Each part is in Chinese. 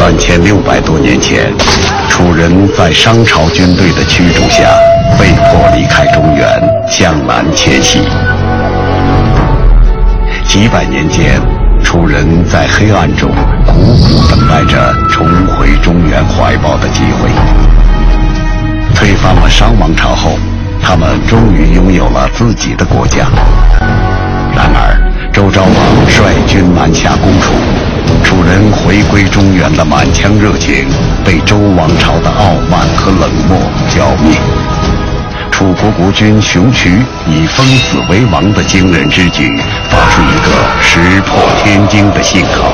三千六百多年前，楚人在商朝军队的驱逐下，被迫离开中原，向南迁徙。几百年间，楚人在黑暗中苦苦等待着重回中原怀抱的机会。推翻了商王朝后，他们终于拥有了自己的国家。然而，周昭王率军南下攻楚，楚人回归中原的满腔热情被周王朝的傲慢和冷漠浇灭。楚国国君熊渠以封子为王的惊人之举，发出一个石破天惊的信号：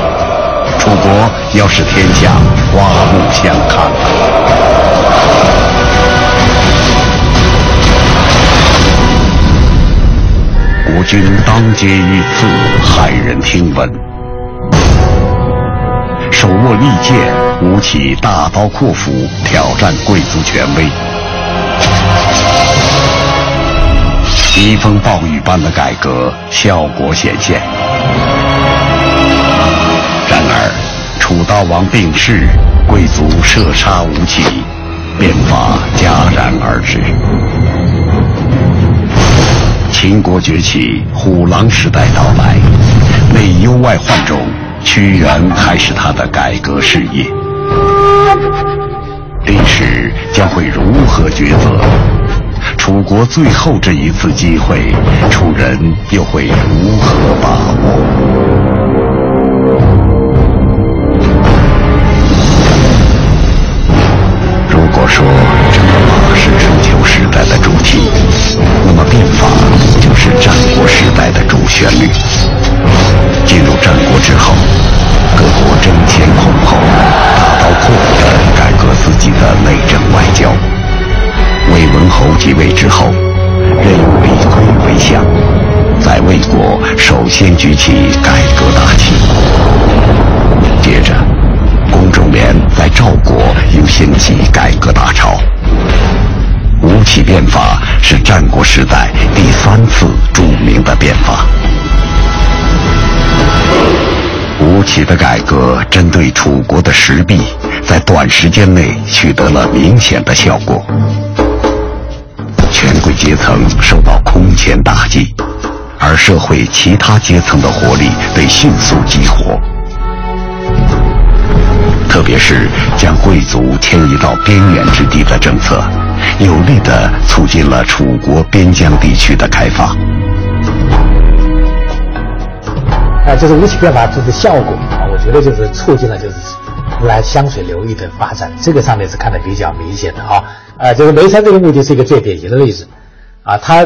楚国要使天下刮目相看了。国君当街遇刺，骇人听闻。手握利剑，吴起大刀阔斧挑战贵族权威。疾风暴雨般的改革效果显现。然而，楚悼王病逝，贵族射杀吴起，变法戛然而止。秦国崛起，虎狼时代到来，内忧外患中，屈原开始他的改革事业。历史将会如何抉择？楚国最后这一次机会，楚人又会如何把握？如果说争霸是春秋时代的主题，那么变法就是战国时代的主旋律。进入战国之后，各国争先恐后、大刀阔斧地改革自己的内政外交。魏文侯即位之后，任用李悝为相，在魏国首先举起改革大旗。接着，公仲连在赵国又掀起改革大潮。吴起变法是战国时代第三次著名的变法。吴起的改革针对楚国的实弊，在短时间内取得了明显的效果。权贵阶层受到空前打击，而社会其他阶层的活力被迅速激活。特别是将贵族迁移到边远之地的政策，有力地促进了楚国边疆地区的开发。啊，就是吴起变法就是效果啊，我觉得就是促进了就是湖南湘水流域的发展，这个上面是看得比较明显的啊。啊，就是眉山这个墓地是一个最典型的例子，啊，它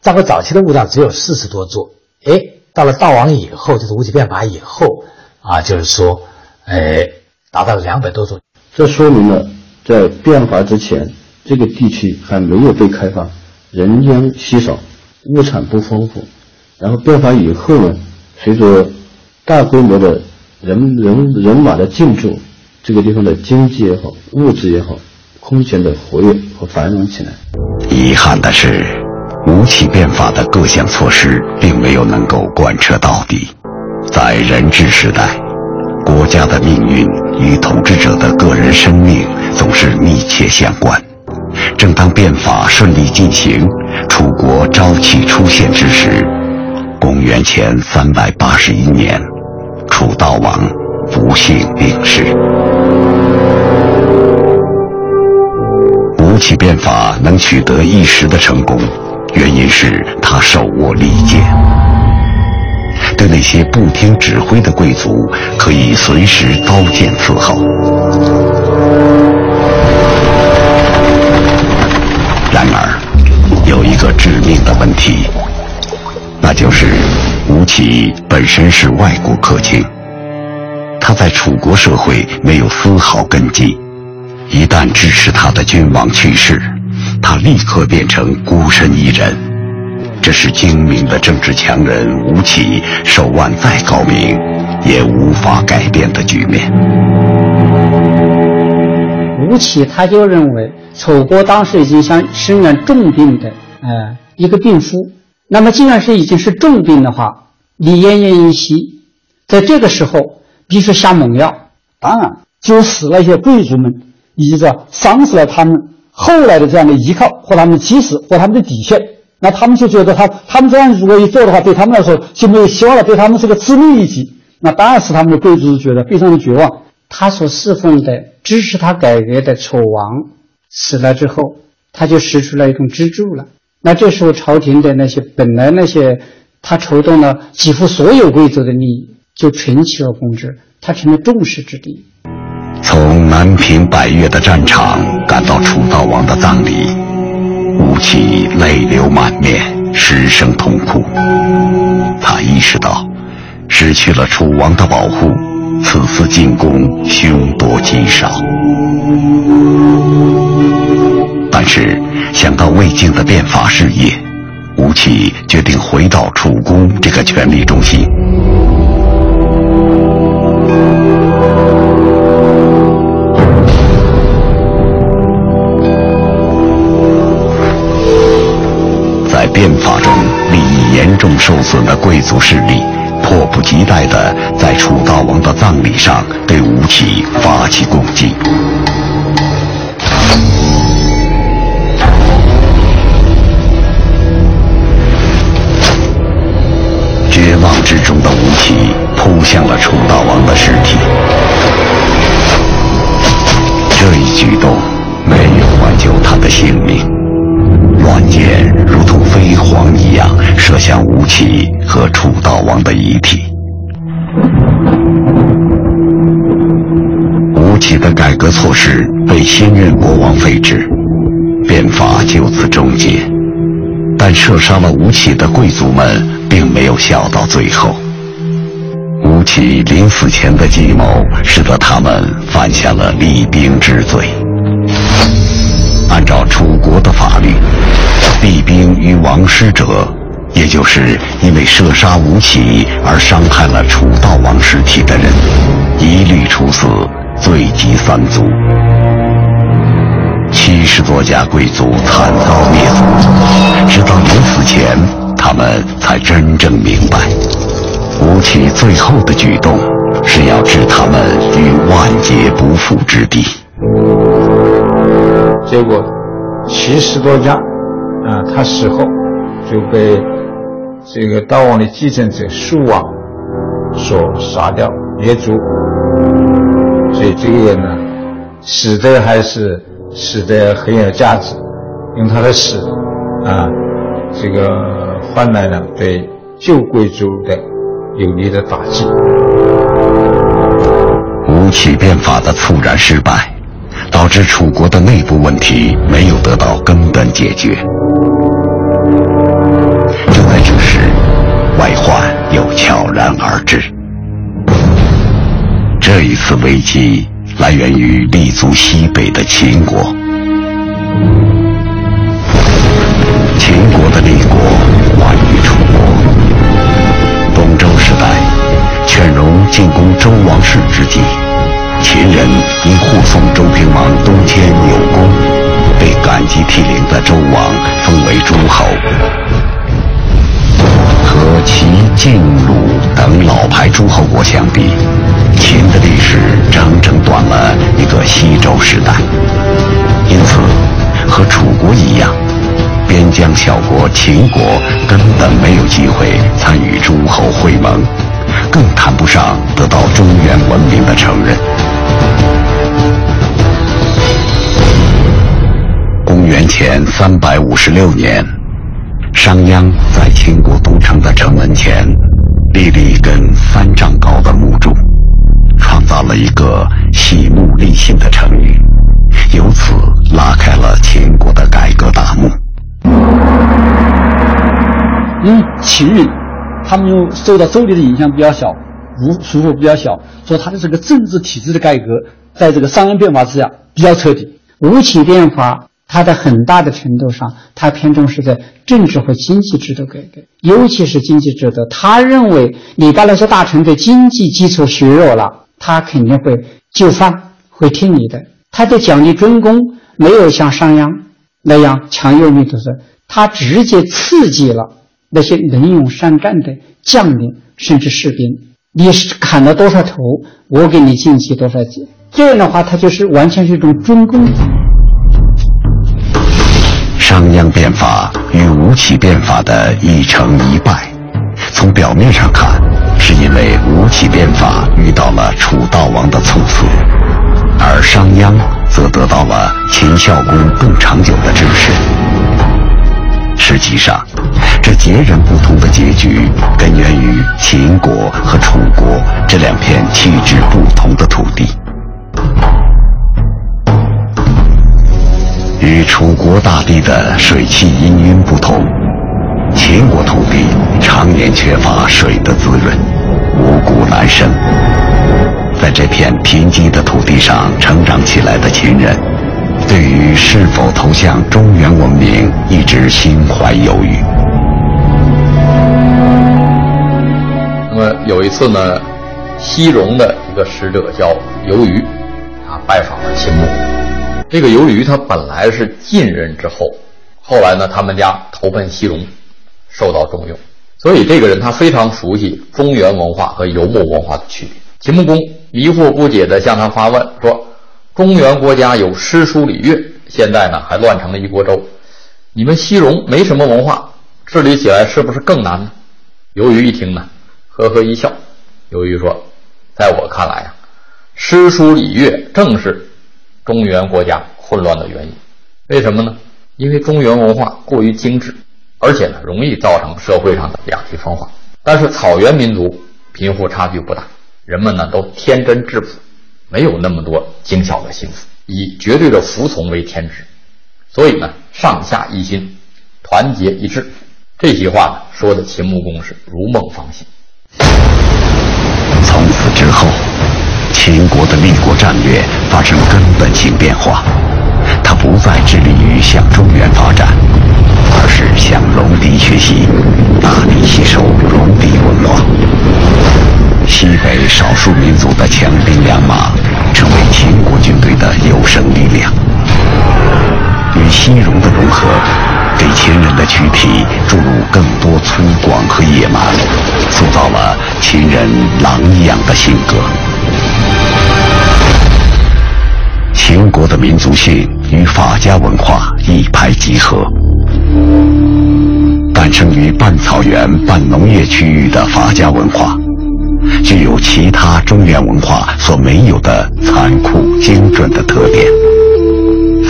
战国早期的墓葬只有四十多座，哎，到了悼王以后，就是吴起变法以后，啊，就是说，哎，达到了两百多座。这说明了在变法之前，这个地区还没有被开发，人烟稀少，物产不丰富。然后变法以后呢，随着大规模的人人人马的进驻，这个地方的经济也好，物质也好。空前的活跃和繁荣起来。遗憾的是，吴起变法的各项措施并没有能够贯彻到底。在人治时代，国家的命运与统治者的个人生命总是密切相关。正当变法顺利进行，楚国朝气初现之时，公元前三百八十一年，楚悼王不幸病逝。吴起变法能取得一时的成功，原因是他手握利剑，对那些不听指挥的贵族，可以随时刀剑伺候。然而，有一个致命的问题，那就是吴起本身是外国客卿，他在楚国社会没有丝毫根基。一旦支持他的君王去世，他立刻变成孤身一人。这是精明的政治强人吴起手腕再高明，也无法改变的局面。吴起他就认为楚国当时已经像身染重病的呃一个病夫，那么既然是已经是重病的话，你奄奄一息，在这个时候必须下猛药。当然，就使那些贵族们以及这丧失了他们后来的这样的依靠和他们的基石和他们的底线。那他们就觉得他他们这样如果一做的话，对他们来说就没有希望了，对他们是个致命一击。那当然使他们的贵族觉得非常的绝望。他所侍奉的支持他改革的楚王死了之后，他就失去了一种支柱了。那这时候朝廷的那些本来那些他筹动了几乎所有贵族的利益，就群起而攻之，他成了众矢之的。从南平百越的战场赶到楚悼王的葬礼，吴起泪流满面，失声痛哭。他意识到，失去了楚王的保护，此次进攻凶多吉少。但是想到魏晋的变法事业，吴起决定回到楚宫这个权力中心。在变法中利益严重受损的贵族势力，迫不及待地在楚悼王的葬礼上对吴起发起攻击。望之中的吴起扑向了楚悼王的尸体，这一举动没有挽救他的性命。乱箭如同飞蝗一样射向吴起和楚悼王的遗体。吴起的改革措施被新任国王废止，变法就此终结。但射杀了吴起的贵族们并没有笑到最后。吴起临死前的计谋，使得他们犯下了厉兵之罪。按照楚国的法律，厉兵于王师者，也就是因为射杀吴起而伤害了楚悼王尸体的人，一律处死，罪及三族。七十多家贵族惨遭灭族，直到临死前，他们才真正明白，吴起最后的举动是要置他们于万劫不复之地。结果七十多家啊，他死后就被这个悼王的继承者叔王所杀掉灭族，所以这个人呢，死的还是死的很有价值，用他的死啊，这个换来了对旧贵族的有力的打击。吴起变法的猝然失败。导致楚国的内部问题没有得到根本解决。就在这时，外患又悄然而至。这一次危机来源于立足西北的秦国。周王封为诸侯。和齐、晋、鲁等老牌诸侯国相比，秦的历史整整短了一个西周时代。因此，和楚国一样，边疆小国秦国根本没有机会参与诸侯会盟，更谈不上得到中原文明的承认。前三百五十六年，商鞅在秦国都城的城门前立了一根三丈高的木柱，创造了一个“喜木立信”的成语，由此拉开了秦国的改革大幕。因为秦人，他们又受到周礼的影响比较小。吴叔父比较小，所以他的这个政治体制的改革，在这个商鞅变法之下比较彻底。吴起变法，它在很大的程度上，它偏重是在政治和经济制度改革，尤其是经济制度。他认为你把那些大臣的经济基础削弱了，他肯定会就范，会听你的。他的奖励军功没有像商鞅那样强有力度，是他直接刺激了那些能勇善战的将领甚至士兵。你是砍了多少头，我给你进去多少级这样的话，它就是完全是一种军功。商鞅变法与吴起变法的一成一败，从表面上看，是因为吴起变法遇到了楚悼王的猝死，而商鞅则得到了秦孝公更长久的支持。实际上，这截然不同的结局根源于秦国和楚国这两片气质不同的土地。楚国大地的水气氤氲不同，秦国土地常年缺乏水的滋润，五谷难生。在这片贫瘠的土地上成长起来的秦人，对于是否投向中原文明一直心怀犹豫。那么有一次呢，西戎的一个使者叫游鱼，啊，拜访了秦穆公。这个由于他本来是晋人之后，后来呢，他们家投奔西戎，受到重用，所以这个人他非常熟悉中原文化和游牧文化的区别。秦穆公迷惑不解地向他发问说：“中原国家有诗书礼乐，现在呢还乱成了一锅粥，你们西戎没什么文化，治理起来是不是更难呢？”由于一听呢，呵呵一笑，由于说：“在我看来呀，诗书礼乐正是。”中原国家混乱的原因，为什么呢？因为中原文化过于精致，而且呢，容易造成社会上的两极分化。但是草原民族贫富差距不大，人们呢都天真质朴，没有那么多精巧的心思，以绝对的服从为天职，所以呢，上下一心，团结一致。这句话呢，说的秦穆公是如梦方醒。从此之后。秦国的立国战略发生根本性变化，他不再致力于向中原发展，而是向戎狄学习，大力吸收戎狄文化。西北少数民族的强兵良马，成为秦国军队的有生力量。与西戎的融合，给秦人的躯体注入更多粗犷和野蛮，塑造了秦人狼一样的性格。秦国的民族性与法家文化一拍即合，诞生于半草原半农业区域的法家文化，具有其他中原文化所没有的残酷精准的特点。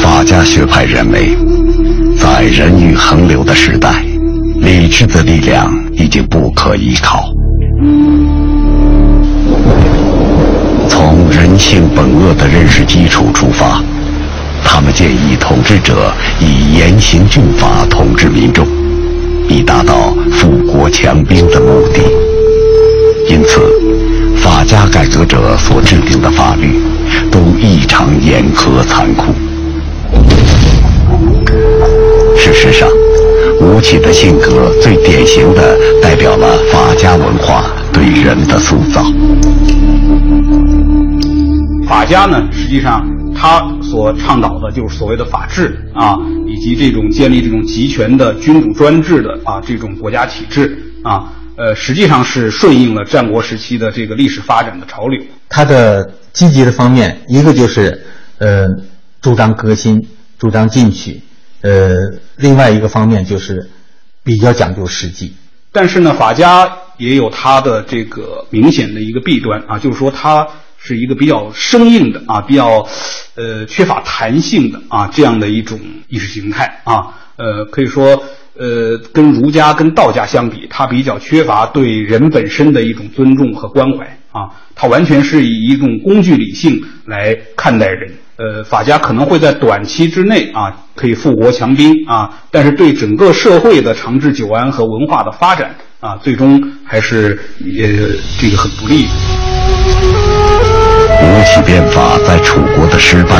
法家学派认为，在人欲横流的时代，理智的力量已经不可依靠。从人性本恶的认识基础出发，他们建议统治者以严刑峻法统治民众，以达到富国强兵的目的。因此，法家改革者所制定的法律都异常严苛残酷。事实上，吴起的性格最典型的代表了法家文化对人的塑造。法家呢，实际上他所倡导的就是所谓的法治啊，以及这种建立这种集权的君主专制的啊这种国家体制啊，呃，实际上是顺应了战国时期的这个历史发展的潮流。他的积极的方面，一个就是呃主张革新、主张进取，呃，另外一个方面就是比较讲究实际。但是呢，法家也有它的这个明显的一个弊端啊，就是说它。是一个比较生硬的啊，比较，呃，缺乏弹性的啊，这样的一种意识形态啊，呃，可以说，呃，跟儒家跟道家相比，它比较缺乏对人本身的一种尊重和关怀啊，它完全是以一种工具理性来看待人。呃，法家可能会在短期之内啊，可以富国强兵啊，但是对整个社会的长治久安和文化的发展啊，最终还是也这个很不利。吴起变法在楚国的失败，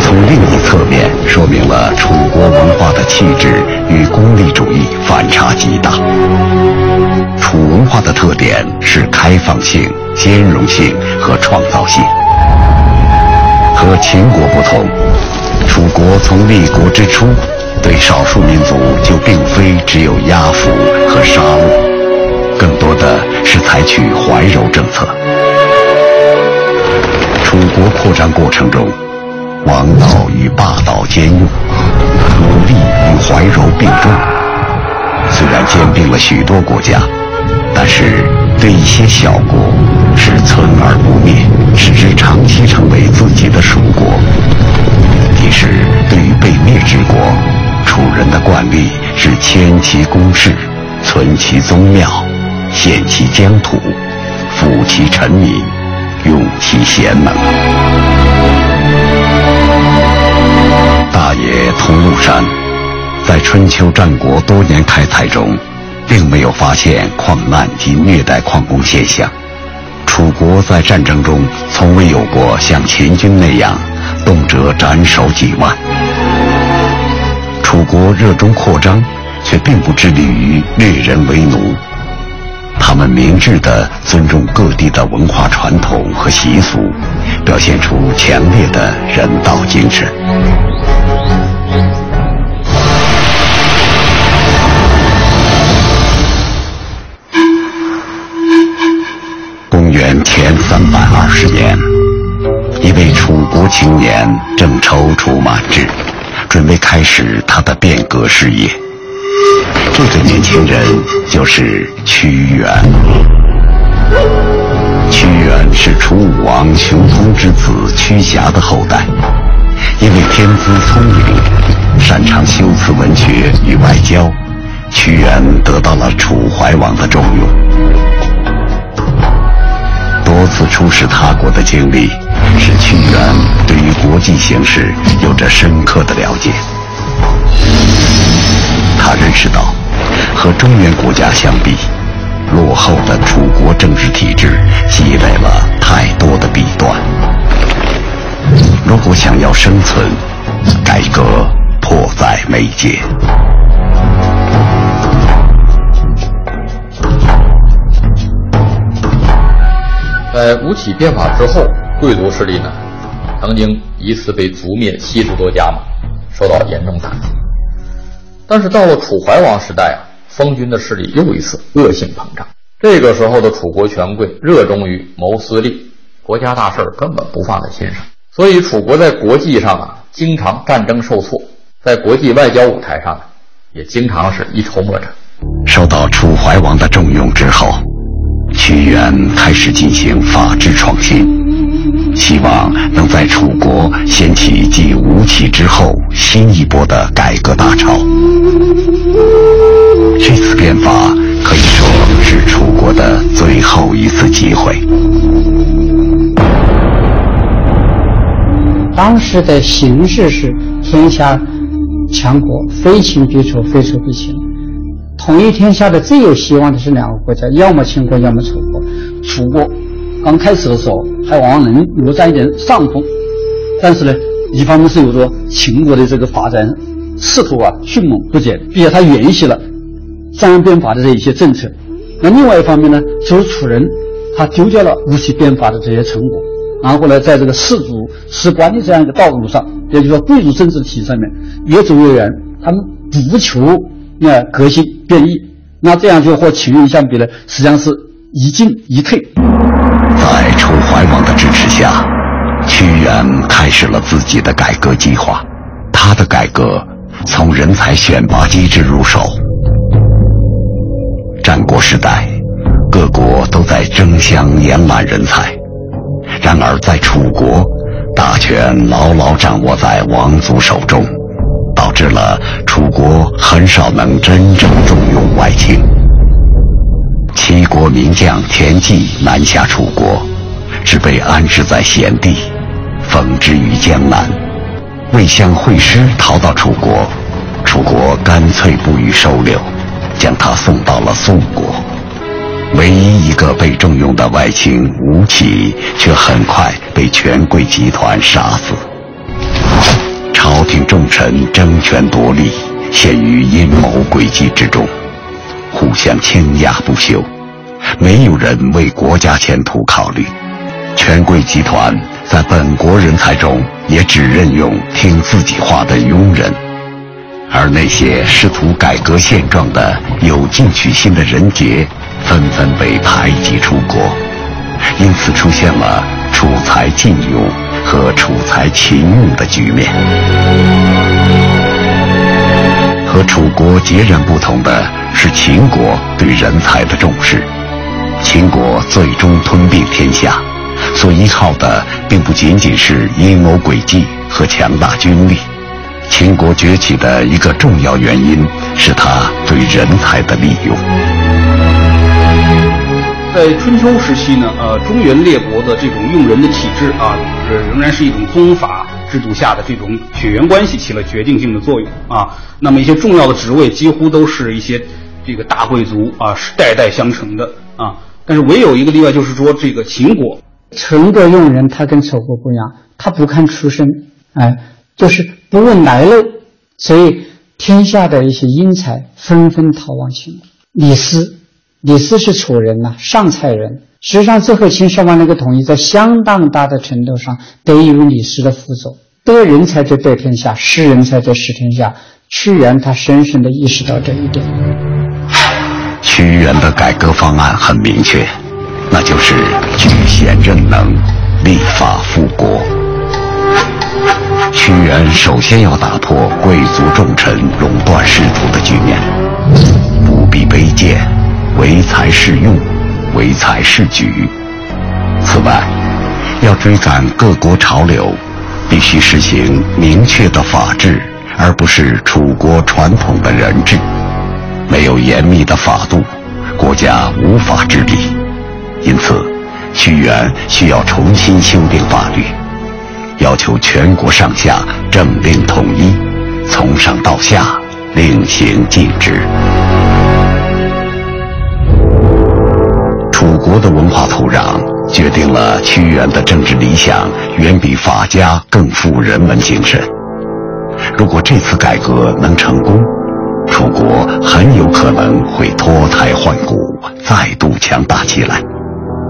从另一侧面说明了楚国文化的气质与功利主义反差极大。楚文化的特点是开放性、兼容性和创造性。和秦国不同，楚国从立国之初，对少数民族就并非只有压服和杀戮，更多的是采取怀柔政策。扩张过程中，王道与霸道兼用，武力与怀柔并重。虽然兼并了许多国家，但是对一些小国是存而不灭，使之长期成为自己的属国。即是对于被灭之国，楚人的惯例是迁其宫室，存其宗庙，献其疆土，抚其臣民，用其贤能。大冶通陆山，在春秋战国多年开采中，并没有发现矿难及虐待矿工现象。楚国在战争中从未有过像秦军那样，动辄斩首几万。楚国热衷扩张，却并不致力于掠人为奴。他们明智地尊重各地的文化传统和习俗，表现出强烈的人道精神。公元前三百二十年，一位楚国青年正踌躇满志，准备开始他的变革事业。这个年轻人就是屈原。屈原是楚武王熊通之子屈瑕的后代，因为天资聪颖，擅长修辞文学与外交，屈原得到了楚怀王的重用。多次出使他国的经历，使屈原对于国际形势有着深刻的了解。他认识到，和中原国家相比，落后的楚国政治体制积累了太多的弊端。如果想要生存，改革迫在眉睫。在吴起变法之后，贵族势力呢，曾经一次被族灭七十多家嘛，受到严重打击。但是到了楚怀王时代啊，封君的势力又一次恶性膨胀。这个时候的楚国权贵热衷于谋私利，国家大事根本不放在心上，所以楚国在国际上啊，经常战争受挫，在国际外交舞台上也经常是一筹莫展。受到楚怀王的重用之后。屈原开始进行法治创新，希望能在楚国掀起继吴起之后新一波的改革大潮。这次变法可以说是楚国的最后一次机会。当时的形势是天下强国非秦必楚，非楚必秦。统一天下的最有希望的是两个国家，要么秦国，要么楚国。楚国刚开始的时候还往往能有占一点上风，但是呢，一方面是有着秦国的这个发展势头啊迅猛不减，并且他沿袭了商鞅变法的这一些政策。那另外一方面呢，就是楚人他丢掉了吴起变法的这些成果，然后呢，在这个士族士官的这样一个道路上，也就是说贵族政治体上面越走越远，他们不求。那革新变异，那这样就和秦人相比呢，实际上是一进一退。在楚怀王的支持下，屈原开始了自己的改革计划。他的改革从人才选拔机制入手。战国时代，各国都在争相延揽人才，然而在楚国，大权牢牢掌握在王族手中。导致了楚国很少能真正重用外戚。齐国名将田忌南下楚国，只被安置在贤地，封之于江南。魏相会师逃到楚国，楚国干脆不予收留，将他送到了宋国。唯一一个被重用的外卿吴起，却很快被权贵集团杀死。朝廷重臣争权夺利，陷于阴谋诡计之中，互相倾轧不休，没有人为国家前途考虑。权贵集团在本国人才中也只任用听自己话的庸人，而那些试图改革现状的有进取心的人杰，纷纷被排挤出国，因此出现了楚才尽用。和楚才勤用的局面。和楚国截然不同的是，秦国对人才的重视。秦国最终吞并天下，所依靠的并不仅仅是阴谋诡计和强大军力。秦国崛起的一个重要原因是他对人才的利用。在春秋时期呢，呃，中原列国的这种用人的体制啊，呃，仍然是一种宗法制度下的这种血缘关系起了决定性的作用啊。那么一些重要的职位几乎都是一些这个大贵族啊，是代代相承的啊。但是唯有一个例外，就是说这个秦国，秦国用人他跟楚国不一样，他不看出身，哎，就是不问来路，所以天下的一些英才纷纷逃往秦国。李斯，李斯是楚人呐，上蔡人。实际上，最后秦始皇那个统一，在相当大的程度上得益于李斯的辅佐。得人才就得天下，失人才就失天下。屈原他深深的意识到这一点。屈原的改革方案很明确，那就是举贤任能，立法复国。屈原首先要打破贵族重臣垄断仕途的局面，不必卑贱，唯才是用，唯才是举。此外，要追赶各国潮流，必须实行明确的法治，而不是楚国传统的人治。没有严密的法度，国家无法治理。因此，屈原需要重新修订法律，要求全国上下政令统一，从上到下令行禁止。国的文化土壤决定了屈原的政治理想远比法家更富人文精神。如果这次改革能成功，楚国很有可能会脱胎换骨，再度强大起来。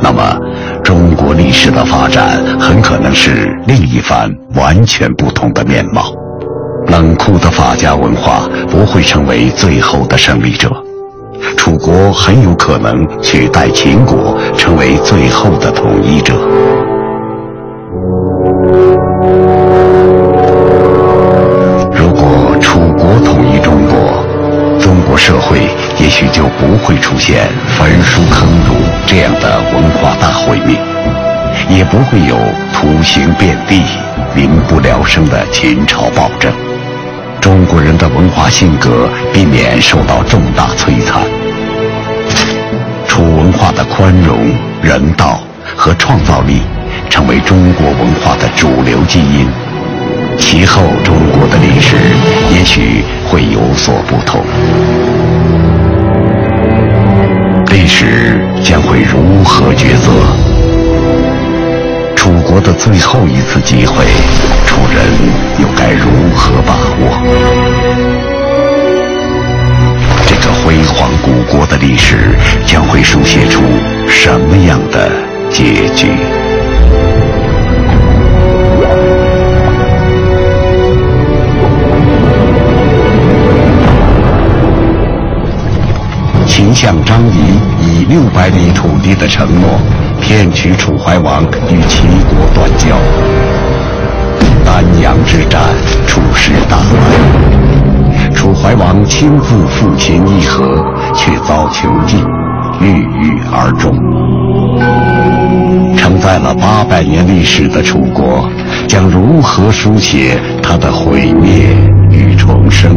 那么，中国历史的发展很可能是另一番完全不同的面貌。冷酷的法家文化不会成为最后的胜利者，楚国很有可能取代秦国，成为最后的统一者。如果楚国统一中国，中国社会也许就不会出现焚书坑儒这样的文化大毁灭，也不会有图形遍地、民不聊生的秦朝暴政。中国人的文化性格避免受到重大摧残。楚文化的宽容、人道和创造力，成为中国文化的主流基因。其后，中国的历史也许会有所不同。历史将会如何抉择？楚国的最后一次机会，楚人又该如何把握？这个辉煌古国的历史将会书写出什么样的结局？秦相张仪以六百里土地的承诺，骗取楚怀王与齐国断交。丹阳之战，楚师大败，楚怀王亲自赴秦议和，却遭囚禁，郁郁而终。承载了八百年历史的楚国，将如何书写它的毁灭与重生